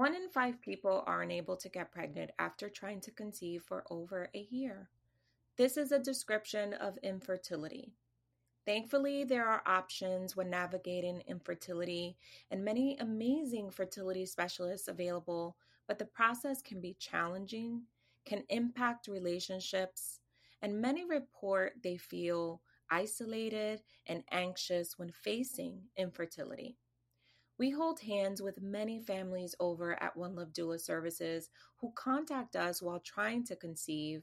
One in five people are unable to get pregnant after trying to conceive for over a year. This is a description of infertility. Thankfully, there are options when navigating infertility and many amazing fertility specialists available, but the process can be challenging, can impact relationships, and many report they feel isolated and anxious when facing infertility. We hold hands with many families over at One Love Doula Services who contact us while trying to conceive,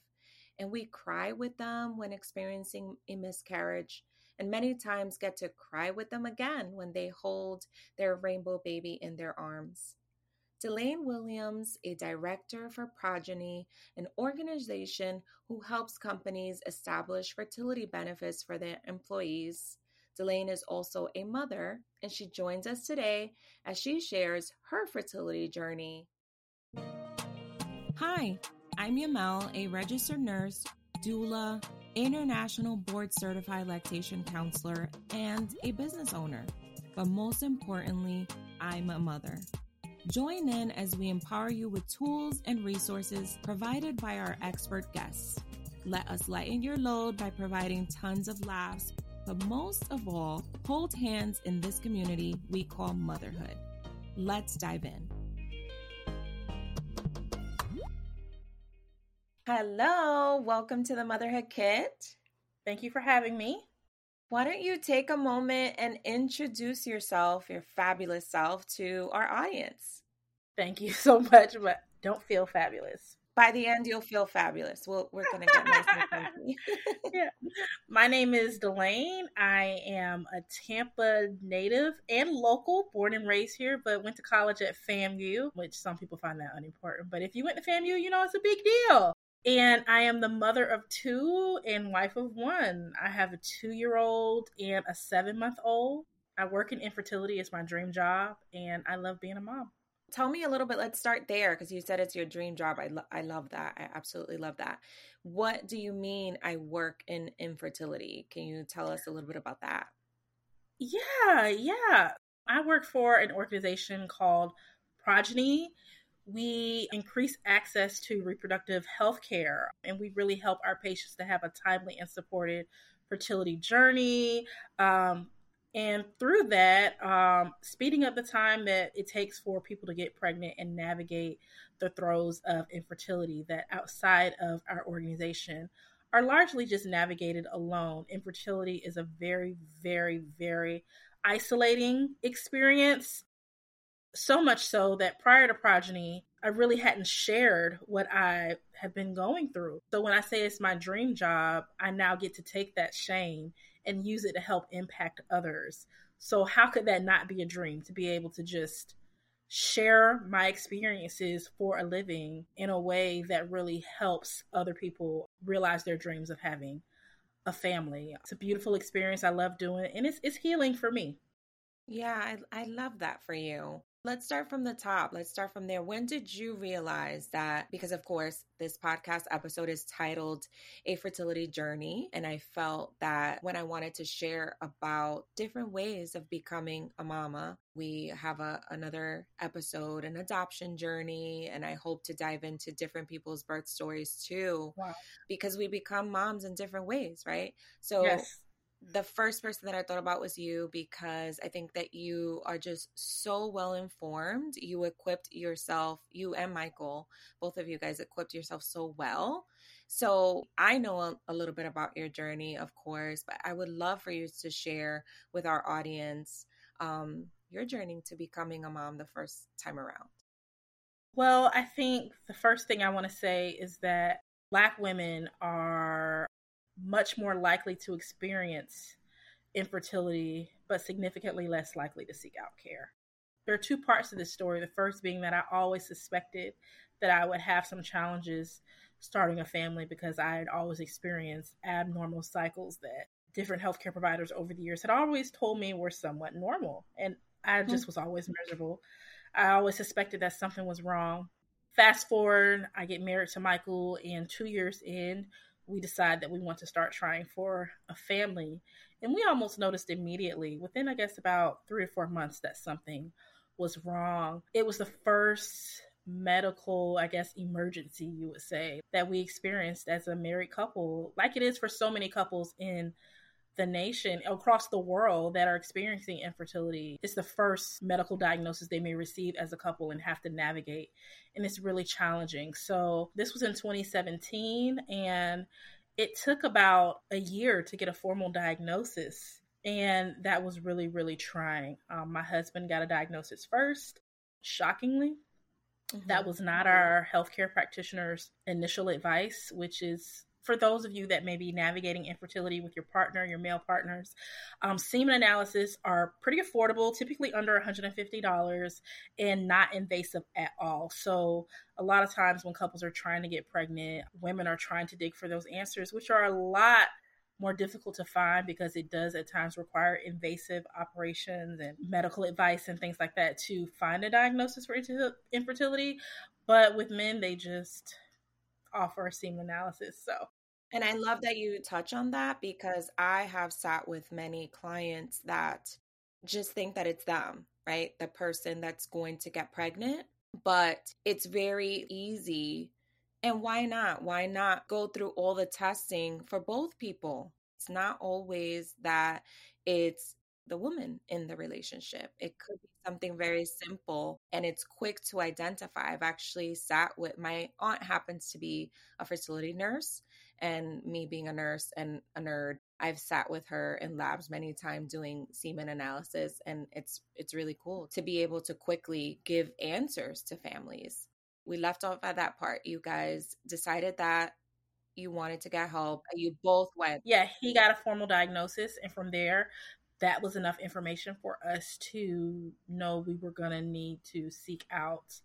and we cry with them when experiencing a miscarriage, and many times get to cry with them again when they hold their rainbow baby in their arms. Delaine Williams, a director for Progyny, an organization who helps companies establish fertility benefits for their employees. Delaine is also a mother, and she joins us today as she shares her fertility journey. Hi, I'm Yamel, a registered nurse, doula, international board certified lactation counselor, and a business owner. But most importantly, I'm a mother. Join in as we empower you with tools and resources provided by our expert guests. Let us lighten your load by providing tons of laughs, but most of all, hold hands in this community we call motherhood. Let's dive in. Hello, welcome to the Motherhood Kit. Thank you for having me. Why don't you take a moment and introduce yourself, your fabulous self, to our audience? Thank you so much, but don't feel fabulous. By the end, you'll feel fabulous. We'll, we're going to get nice and funky. yeah. My name is Delaine. I am a Tampa native and local, born and raised here, but went to college at FAMU, which some people find that unimportant. But if you went to FAMU, you know it's a big deal. And I am the mother of two and wife of one. I have a two year old and a seven month old. I work in infertility, it's my dream job, and I love being a mom. Tell me a little bit. Let's start there because you said it's your dream job. I, lo- I love that. I absolutely love that. What do you mean I work in infertility? Can you tell us a little bit about that? Yeah, yeah. I work for an organization called Progyny we increase access to reproductive health care and we really help our patients to have a timely and supported fertility journey um, and through that um, speeding up the time that it takes for people to get pregnant and navigate the throes of infertility that outside of our organization are largely just navigated alone infertility is a very very very isolating experience so much so that prior to Progyny, I really hadn't shared what I have been going through. So when I say it's my dream job, I now get to take that shame and use it to help impact others. So how could that not be a dream to be able to just share my experiences for a living in a way that really helps other people realize their dreams of having a family. It's a beautiful experience. I love doing it and it's it's healing for me. Yeah, I, I love that for you. Let's start from the top. Let's start from there. When did you realize that? Because, of course, this podcast episode is titled A Fertility Journey. And I felt that when I wanted to share about different ways of becoming a mama, we have a, another episode, an adoption journey. And I hope to dive into different people's birth stories too, wow. because we become moms in different ways, right? So, yes the first person that I thought about was you because I think that you are just so well informed. You equipped yourself, you and Michael, both of you guys equipped yourself so well. So I know a, a, little bit about your journey, of course, but I would love for you to share with our audience um, your journey to becoming a mom the first time around. Well, I think the first thing I want to say is that Black women are much more likely to experience infertility, but significantly less likely to seek out care. There are two parts to this story. The first being that I always suspected that I would have some challenges starting a family because I had always experienced abnormal cycles that different healthcare providers over the years had always told me were somewhat normal. And I just mm-hmm. was always miserable. I always suspected that something was wrong. Fast forward, I get married to Michael, and two years in, we decide that we want to start trying for a family. And we almost noticed immediately, within, I guess, about three or four months, that something was wrong. It was the first medical, I guess, emergency, you would say, that we experienced as a married couple, like it is for so many couples in the nation across the world that are experiencing infertility. It's the first medical diagnosis they may receive as a couple and have to navigate. And it's really challenging. So, this was in 2017, and it took about a year to get a formal diagnosis. And that was really, really trying. Um, my husband got a diagnosis first. Shockingly, mm-hmm. that was not our healthcare practitioner's initial advice, which is for those of you that may be navigating infertility with your partner, your male partners, um, semen analysis are pretty affordable, typically under $150 and not invasive at all. So, a lot of times when couples are trying to get pregnant, women are trying to dig for those answers, which are a lot more difficult to find because it does at times require invasive operations and medical advice and things like that to find a diagnosis for infertility. But with men, they just offer semen analysis. So and I love that you touch on that because I have sat with many clients that just think that it's them, right? The person that's going to get pregnant. But it's very easy. And why not? Why not go through all the testing for both people? It's not always that it's the woman in the relationship. It could be something very simple and it's quick to identify. I've actually sat with my aunt happens to be a fertility nurse and me being a nurse and a nerd i've sat with her in labs many times doing semen analysis and it's it's really cool to be able to quickly give answers to families. We left off at that part. You guys decided that you wanted to get help you both went. Yeah he got a formal diagnosis and from there that was enough information for us to know we were going to need to seek out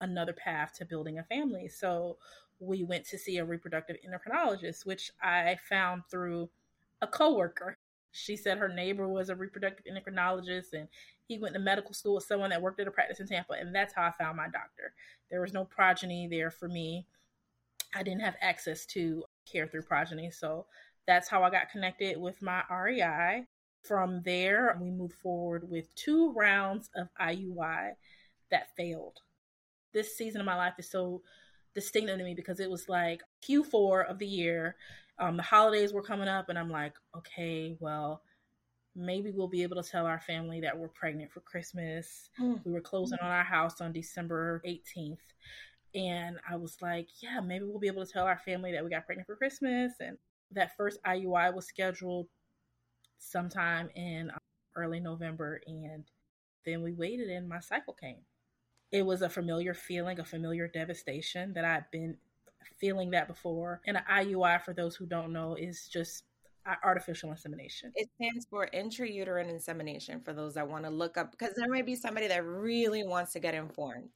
another path to building a family. So we went to see a reproductive endocrinologist, which I found through a coworker. She said her neighbor was a reproductive endocrinologist and he went to medical school with someone that worked at a practice in Tampa. And that's how I found my doctor. There was no Progyny there for me. I didn't have access to care through Progyny. So that's how I got connected with my REI. From there, we moved forward with two rounds of IUI that failed. This season of my life is so distinctive to me because it was like Q4 of the year. Um, the holidays were coming up, and I'm like, okay, well, maybe we'll be able to tell our family that we're pregnant for Christmas. Mm. We were closing on our house on December 18th. And I was like, yeah, maybe we'll be able to tell our family that we got pregnant for Christmas. And that first IUI was scheduled sometime in um, early November. And then we waited, and my cycle came it was a familiar feeling, a familiar devastation that I've been feeling that before. And an IUI, for those who don't know, is just artificial insemination. It stands for intrauterine insemination for those that want to look up, because there might be somebody that really wants to get informed.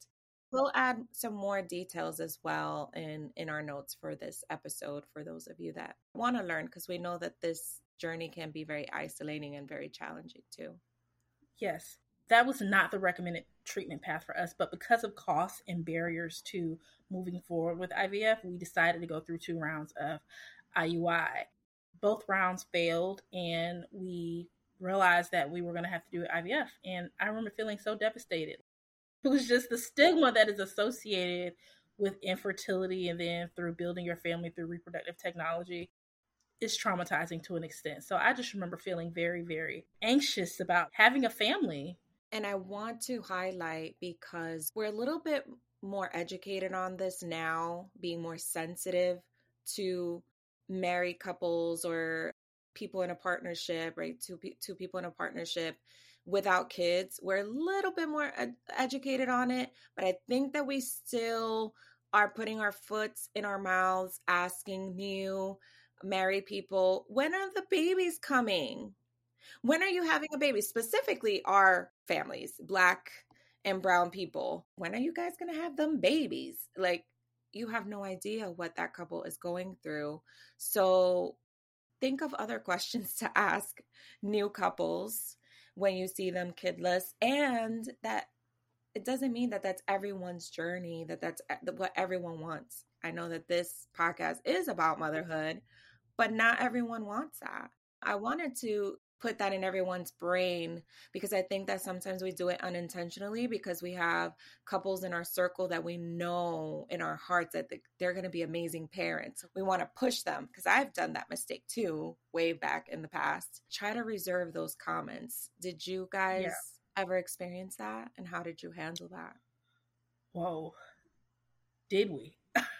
We'll add some more details as well in in our notes for this episode for those of you that want to learn because we know that this journey can be very isolating and very challenging too. Yes that was not the recommended treatment path for us. But because of costs and barriers to moving forward with IVF, we decided to go through two rounds of IUI. Both rounds failed, and we realized that we were going to have to do IVF. And I remember feeling so devastated. It was just the stigma that is associated with infertility and then through building your family through reproductive technology is traumatizing to an extent. So I just remember feeling very, very anxious about having a family and I want to highlight because we're a little bit more educated on this now, being more sensitive to married couples or people in a partnership, right? Two, two people in a partnership without kids. We're a little bit more ed- educated on it, but I think that we still are putting our foots in our mouths, asking new married people, when are the babies coming? When are you having a baby? Specifically, our families, Black and Brown people. When are you guys going to have them babies? Like, you have no idea what that couple is going through. So, think of other questions to ask new couples when you see them kidless and that it doesn't mean that that's everyone's journey that that's eh, what everyone wants i know that this podcast is about motherhood but not everyone wants that i wanted to put that in everyone's brain because I think that sometimes we do it unintentionally because we have couples in our circle that we know in our hearts that they're going to be amazing parents. We want to push them because I've done that mistake too, way back in the past. Try to reserve those comments. Did you guys yeah. ever experience that? And how did you handle that? Whoa. Did we?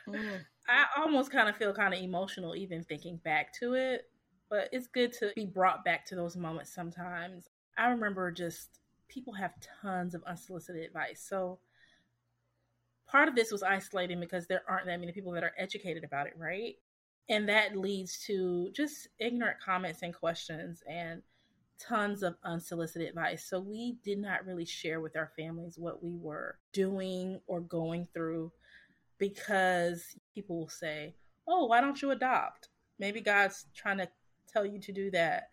Mm. I almost kind of feel kind of emotional even thinking back to it but it's good to be brought back to those moments sometimes. I remember just people have tons of unsolicited advice. So part of this was isolating because there aren't that many people that are educated about it, right? And that leads to just ignorant comments and questions and tons of unsolicited advice. So we did not really share with our families what we were doing or going through because people will say, Oh, why don't you adopt? Maybe God's trying to tell you to do that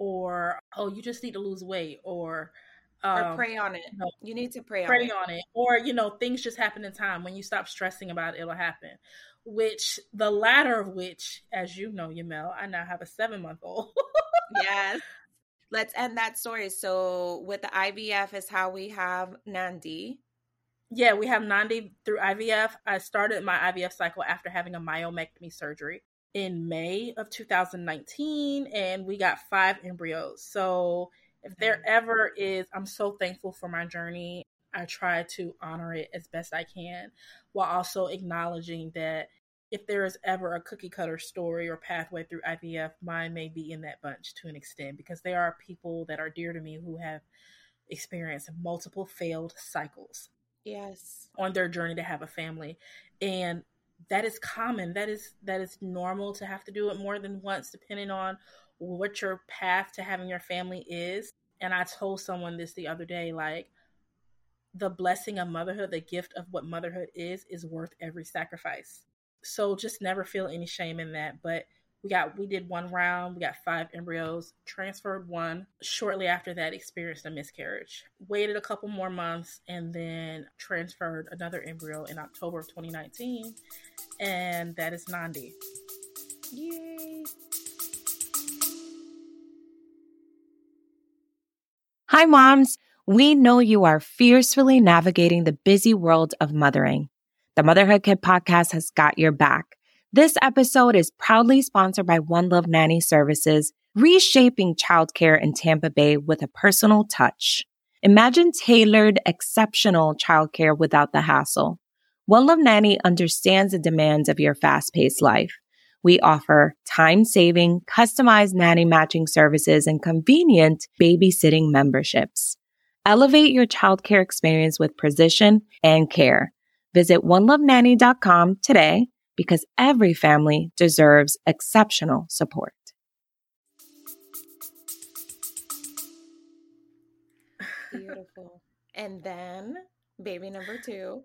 or oh you just need to lose weight or um, or pray on it. you, know, you need to pray, pray on, it. on it or you know things just happen in time. When you stop stressing about it it'll happen. Which the latter of which as you know Yamel, i now have a seven month old yes. Let's end that story. So with the ivf is how we have nandi. Yeah we have nandi through ivf i started my ivf cycle after having a myomectomy surgery in May of 2019 and we got five embryos. So if there mm. ever is, I'm so thankful for my journey. I try to honor it as best I can while also acknowledging that if there is ever a cookie cutter story or pathway through IVF, mine may be in that bunch to an extent because there are people that are dear to me who have experienced multiple failed cycles. Yes. On their journey to have a family. And that is common. That is that is normal to have to do it more than once, depending on what your path to having your family is. And I told someone this the other day, like the blessing of motherhood, the gift of what motherhood is, is worth every sacrifice. So just never feel any shame in that. But we got we did one round we got five embryos transferred one. Shortly after that experienced a miscarriage. Waited a couple more months and then transferred another embryo in october of 2019 and that is nandi. Yay! Hi moms. We know you are fiercely navigating the busy world of mothering. The Motherhood Kit podcast has got your back this episode is proudly sponsored by One Love Nanny Services, reshaping childcare in Tampa Bay with a personal touch. Imagine tailored, exceptional childcare without the hassle. One Love Nanny understands the demands of your fast paced life. We offer time saving, customized nanny matching services and convenient babysitting memberships. Elevate your childcare experience with precision and care. Visit onelovenanny.com today because every family deserves exceptional support. Beautiful. and then baby number two.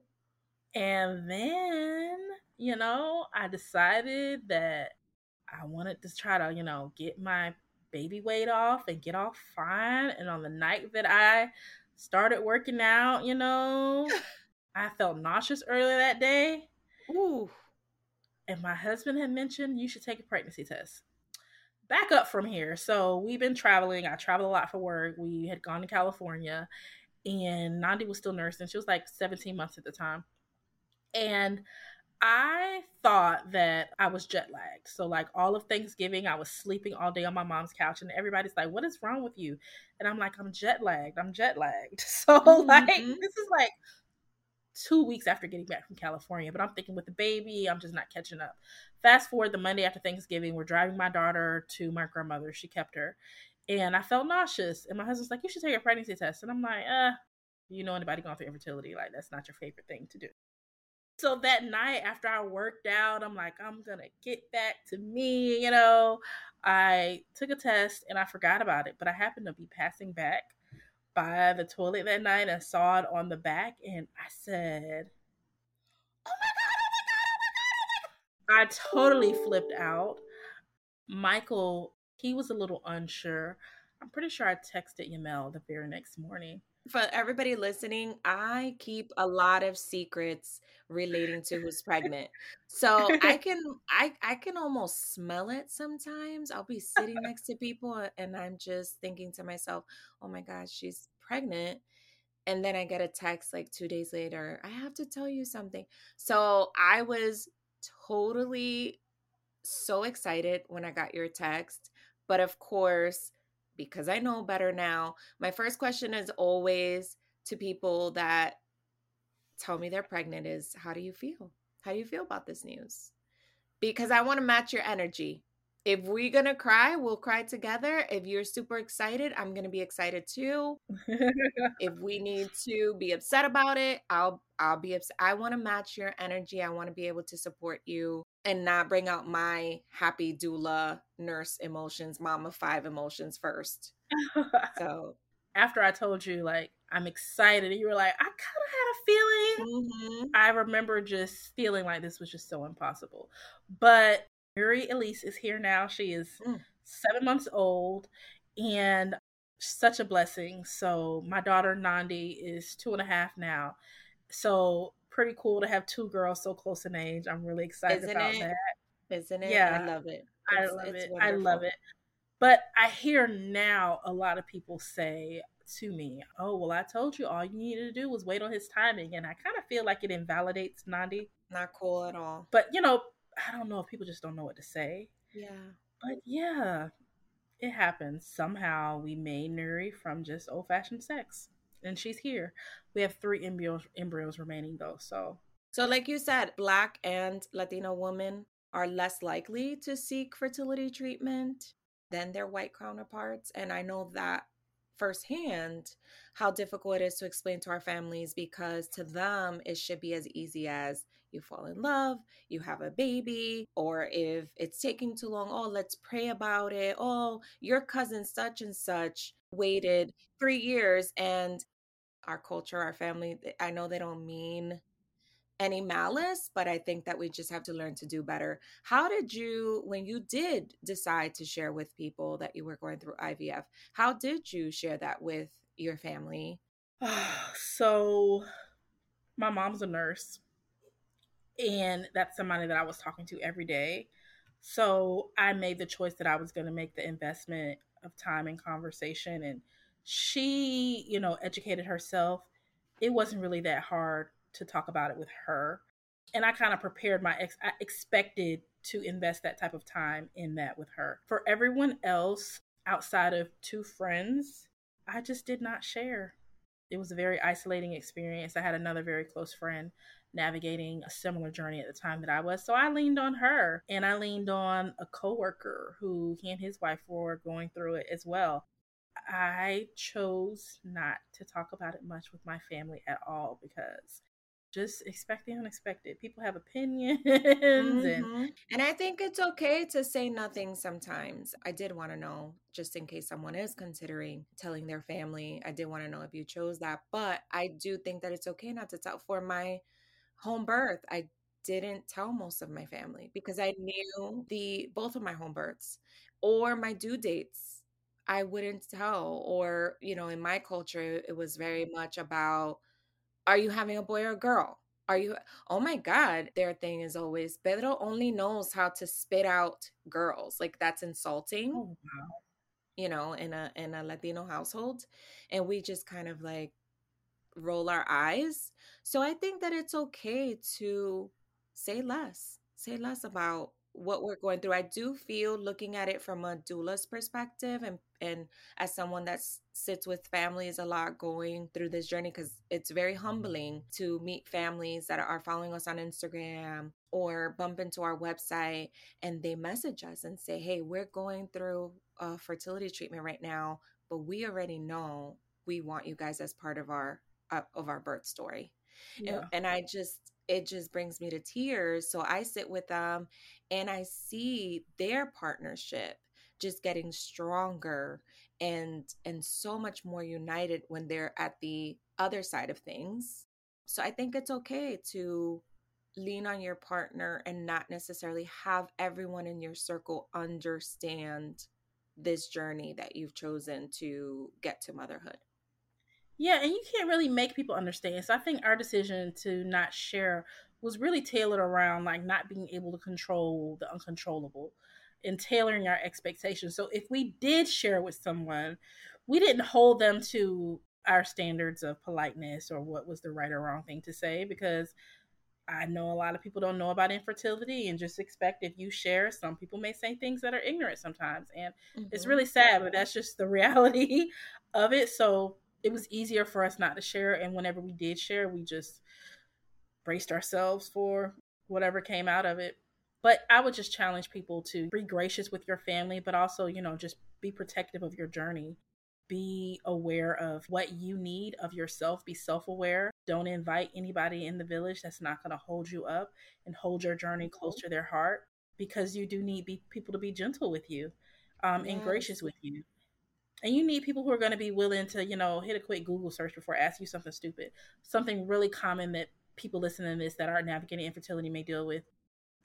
And then, you know, I decided that I wanted to try to, you know, get my baby weight off and get off fine. And on the night that I started working out, you know, I felt nauseous earlier that day. Ooh and my husband had mentioned you should take a pregnancy test. Back up from here. So we've been traveling. I travel a lot for work. We had gone to California, and Nandi was still nursing. She was like 17 months at the time. And I thought that I was jet lagged. So, like, all of Thanksgiving, I was sleeping all day on my mom's couch, and everybody's like, What is wrong with you? And I'm like, I'm jet lagged. I'm jet lagged. So, mm-hmm. like, this is like two weeks after getting back from California. But I'm thinking with the baby, I'm just not catching up. Fast forward the Monday after Thanksgiving, we're driving my daughter to my grandmother. She kept her. And I felt nauseous. And my husband's like, You should take a pregnancy test. And I'm like, uh, you know anybody going through infertility, like that's not your favorite thing to do. So that night after I worked out, I'm like, I'm gonna get back to me, you know. I took a test and I forgot about it, but I happened to be passing back by the toilet that night and saw it on the back, and I said, "Oh my god! Oh my god! Oh my god! Oh my god!" I totally flipped out. Michael, he was a little unsure. I'm pretty sure I texted Yamel the very next morning. For everybody listening, I keep a lot of secrets relating to who's pregnant. So I can I I can almost smell it sometimes. I'll be sitting next to people uh, and I'm just thinking to myself, "Oh my gosh, she's pregnant." And then I get a text like 2 days later, "I have to tell you something." So I was totally so excited when I got your text, but of course, because I know better now, my first question is always to people that tell me they're pregnant is how do you feel? How do you feel about this news? Because I want to match your energy. If we're to cry, we'll cry together. If you're super excited, I'm to be excited too. if we need to be upset about it, I'll I'll be upset. I want to match your energy. I want to be able to support you and not bring out my happy doula nurse emotions, mama five emotions first. so after I told you like I'm excited, and you were like, I kind of had a feeling. Mm-hmm. I remember just feeling like this was just so impossible. But Mary Elise is here now. She is mm. seven months old and such a blessing. So my daughter Nandi is two and a half now. So pretty cool to have two girls so close in age. I'm really excited Isn't about it? that. Isn't it? Yeah, I love it. It's, I love it. Wonderful. I love it. But I hear now a lot of people say to me, "Oh, well, I told you all you needed to do was wait on his timing," and I kind of feel like it invalidates Nandi. Not cool at all. But you know, I don't know if people just don't know what to say. Yeah. But yeah, it happens. Somehow we made Nuri from just old fashioned sex. And she's here. We have three embryos embryos remaining though, so So like you said, black and Latino women are less likely to seek fertility treatment than their white counterparts. And I know that firsthand how difficult it is to explain to our families because to them it should be as easy as you fall in love, you have a baby, or if it's taking too long, oh, let's pray about it. Oh, your cousin such and such waited three years and our culture, our family, I know they don't mean any malice, but I think that we just have to learn to do better. How did you, when you did decide to share with people that you were going through IVF, how did you share that with your family? so, my mom's a nurse, and that's somebody that I was talking to every day. So, I made the choice that I was going to make the investment of time and conversation. And she, you know, educated herself. It wasn't really that hard to talk about it with her. And I kind of prepared my ex, I expected to invest that type of time in that with her. For everyone else outside of two friends, I just did not share. It was a very isolating experience. I had another very close friend navigating a similar journey at the time that I was. So I leaned on her and I leaned on a coworker who he and his wife were going through it as well. I chose not to talk about it much with my family at all because just expect the unexpected. People have opinions mm-hmm. and and I think it's okay to say nothing sometimes. I did want to know just in case someone is considering telling their family. I did want to know if you chose that, but I do think that it's okay not to tell for my home birth. I didn't tell most of my family because I knew the both of my home births or my due dates. I wouldn't tell or, you know, in my culture it was very much about are you having a boy or a girl? Are you, oh my God, their thing is always Pedro only knows how to spit out girls. Like that's insulting. Oh, wow. You know, in a in a Latino household. And we just kind of like roll our eyes. So I think that it's okay to say less. Say less about what we're going through. I do feel looking at it from a doula's perspective and and as someone that sits with families a lot going through this journey because it's very humbling to meet families that are following us on Instagram or bump into our website and they message us and say, "Hey, we're going through a fertility treatment right now, but we already know we want you guys as part of our uh, of our birth story." Yeah. And, and I just it just brings me to tears. So I sit with them and I see their partnership just getting stronger and and so much more united when they're at the other side of things. So I think it's okay to lean on your partner and not necessarily have everyone in your circle understand this journey that you've chosen to get to motherhood. Yeah, and you can't really make people understand. So I think our decision to not share was really tailored around like not being able to control the uncontrollable and tailoring our expectations. So if we did share with someone, we didn't hold them to our standards of politeness or what was the right or wrong thing to say because I know a lot of people don't know about infertility and just expect if you share, some people may say things that are ignorant sometimes. And mm-hmm. it's really sad, but that's just the reality of it. So it was easier for us not to share. And whenever we did share, we just braced ourselves for whatever came out of it. But I would just challenge people to be gracious with your family, but also, you know, just be protective of your journey be aware of what you need of yourself be self-aware don't invite anybody in the village that's not going to hold you up and hold your journey close mm-hmm. to their heart because you do need be, people to be gentle with you um, yes. and gracious with you and you need people who are going to be willing to you know hit a quick google search before asking you something stupid something really common that people listening to this that are navigating infertility may deal with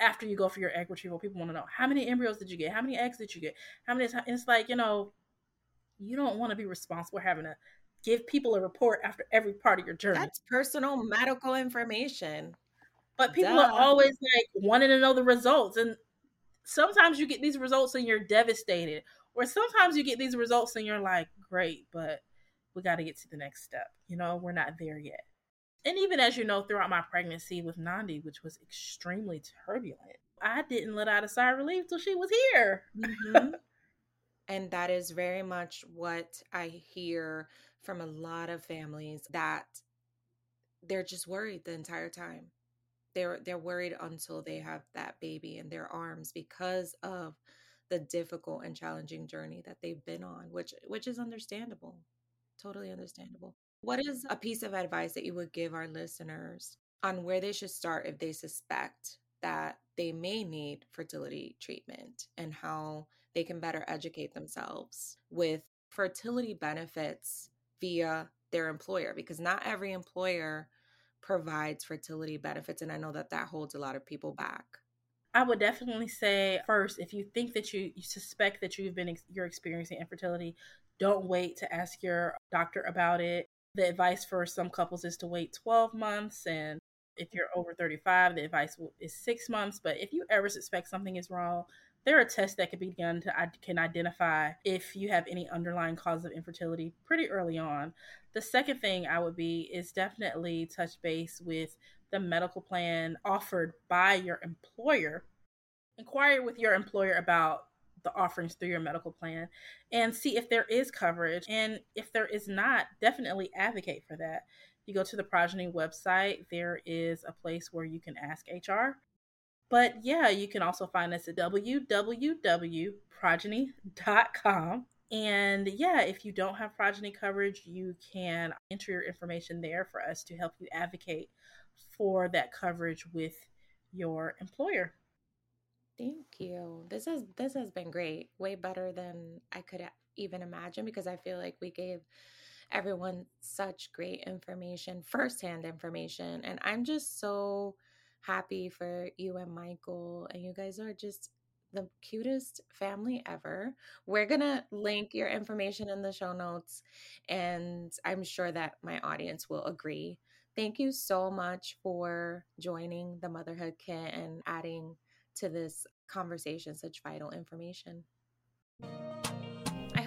after you go for your egg retrieval people want to know how many embryos did you get how many eggs did you get how many and it's like you know you don't want to be responsible having to give people a report after every part of your journey. That's personal medical information. But people Duh. are always like wanting to know the results. And sometimes you get these results and you're devastated. Or sometimes you get these results and you're like, great, but we got to get to the next step. You know, we're not there yet. And even as you know, throughout my pregnancy with Nandi, which was extremely turbulent, I didn't let out a sigh of relief till she was here. Mm-hmm. And that is very much what I hear from a lot of families that they're just worried the entire time. They're they're worried until they have that baby in their arms because of the difficult and challenging journey that they've been on, which which is understandable. Totally understandable. What is a piece of advice that you would give our listeners on where they should start if they suspect that they may need fertility treatment and how they can better educate themselves with fertility benefits via their employer because not every employer provides fertility benefits and i know that that holds a lot of people back i would definitely say first if you think that you, you suspect that you've been you're experiencing infertility don't wait to ask your doctor about it the advice for some couples is to wait 12 months and if you're over 35 the advice is six months but if you ever suspect something is wrong there are tests that can be done to can identify if you have any underlying cause of infertility pretty early on. The second thing I would be is definitely touch base with the medical plan offered by your employer. Inquire with your employer about the offerings through your medical plan and see if there is coverage. And if there is not, definitely advocate for that. You go to the Progyny website, there is a place where you can ask HR but yeah, you can also find us at www.progyny.com. And yeah, if you don't have Progyny coverage, you can enter your information there for us to help you advocate for that coverage with your employer. Thank you. This has this has been great. Way better than I could even imagine because I feel like we gave everyone such great information, firsthand information, and I'm just so happy for you and Michael. And you guys are just the cutest family ever. We're going to link your information in the show notes, and I'm sure that my audience will agree. Thank you so much for joining the Motherhood Kit and adding to this conversation such vital information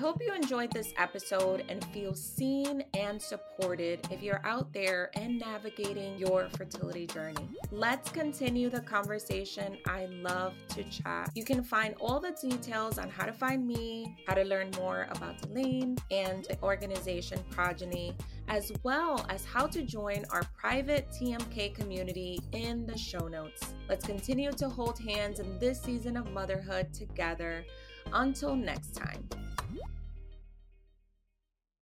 hope you enjoyed this episode and feel seen and supported if you're out there and navigating your fertility journey. Let's continue the conversation. I love to chat. You can find all the details on how to find me, how to learn more about Delaine and the organization Progyny, as well as how to join our private TMK community in the show notes. Let's continue to hold hands in this season of motherhood together. Until next time.